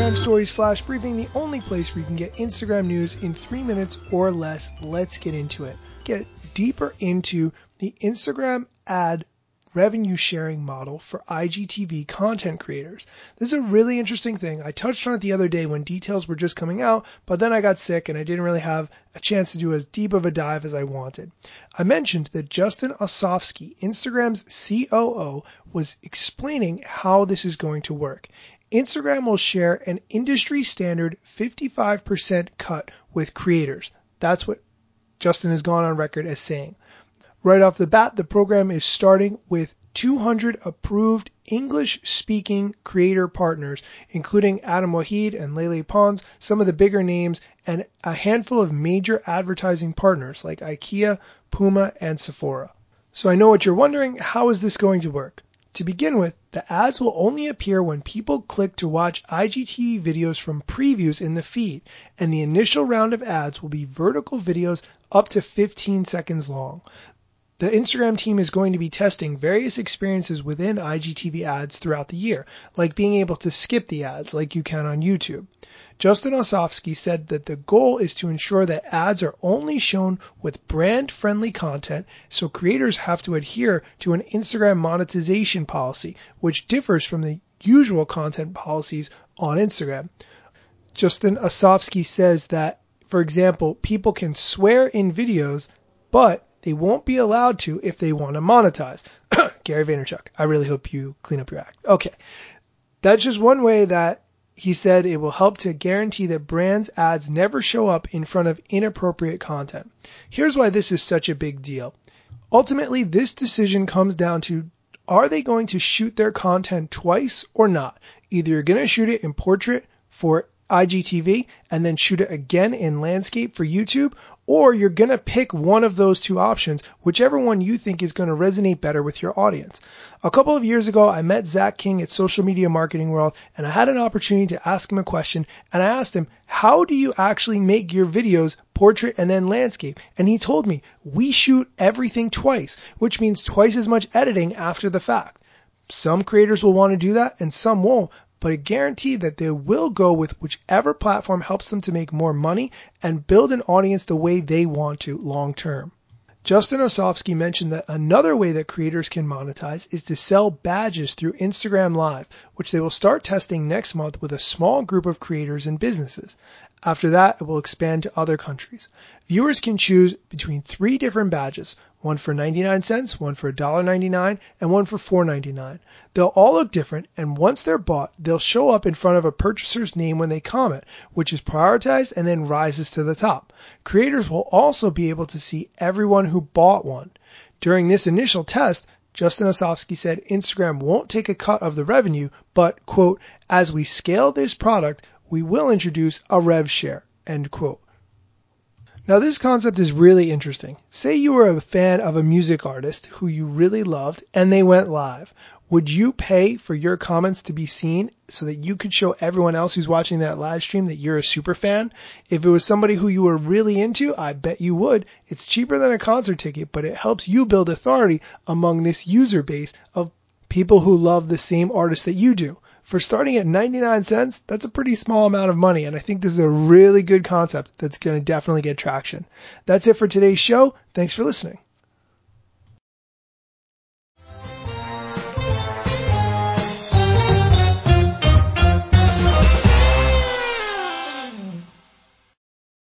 Instagram Stories Flash Briefing, the only place where you can get Instagram news in three minutes or less. Let's get into it. Get deeper into the Instagram ad revenue sharing model for IGTV content creators. This is a really interesting thing. I touched on it the other day when details were just coming out, but then I got sick and I didn't really have a chance to do as deep of a dive as I wanted. I mentioned that Justin Osofsky, Instagram's COO, was explaining how this is going to work. Instagram will share an industry standard 55% cut with creators. That's what Justin has gone on record as saying. Right off the bat, the program is starting with 200 approved English speaking creator partners, including Adam Waheed and Lele Pons, some of the bigger names, and a handful of major advertising partners like IKEA, Puma, and Sephora. So I know what you're wondering, how is this going to work? To begin with, the ads will only appear when people click to watch IGTV videos from previews in the feed, and the initial round of ads will be vertical videos up to 15 seconds long. The Instagram team is going to be testing various experiences within IGTV ads throughout the year, like being able to skip the ads like you can on YouTube. Justin Osofsky said that the goal is to ensure that ads are only shown with brand friendly content, so creators have to adhere to an Instagram monetization policy, which differs from the usual content policies on Instagram. Justin Osofsky says that, for example, people can swear in videos, but they won't be allowed to if they want to monetize. Gary Vaynerchuk, I really hope you clean up your act. Okay. That's just one way that he said it will help to guarantee that brands ads never show up in front of inappropriate content. Here's why this is such a big deal. Ultimately, this decision comes down to are they going to shoot their content twice or not? Either you're going to shoot it in portrait for IGTV and then shoot it again in landscape for YouTube, or you're going to pick one of those two options, whichever one you think is going to resonate better with your audience. A couple of years ago, I met Zach King at Social Media Marketing World and I had an opportunity to ask him a question and I asked him, how do you actually make your videos portrait and then landscape? And he told me, we shoot everything twice, which means twice as much editing after the fact. Some creators will want to do that and some won't, but a guarantee that they will go with whichever platform helps them to make more money and build an audience the way they want to long term. Justin Osofsky mentioned that another way that creators can monetize is to sell badges through Instagram Live, which they will start testing next month with a small group of creators and businesses. After that, it will expand to other countries. Viewers can choose between three different badges, one for 99 cents, one for $1.99, and one for $4.99. They'll all look different, and once they're bought, they'll show up in front of a purchaser's name when they comment, which is prioritized and then rises to the top. Creators will also be able to see everyone who bought one. During this initial test, Justin Osofsky said Instagram won't take a cut of the revenue, but, quote, as we scale this product, we will introduce a rev share, end quote. Now this concept is really interesting. Say you were a fan of a music artist who you really loved and they went live. Would you pay for your comments to be seen so that you could show everyone else who's watching that live stream that you're a super fan? If it was somebody who you were really into, I bet you would. It's cheaper than a concert ticket, but it helps you build authority among this user base of people who love the same artist that you do for starting at 99 cents, that's a pretty small amount of money. And I think this is a really good concept that's going to definitely get traction. That's it for today's show. Thanks for listening.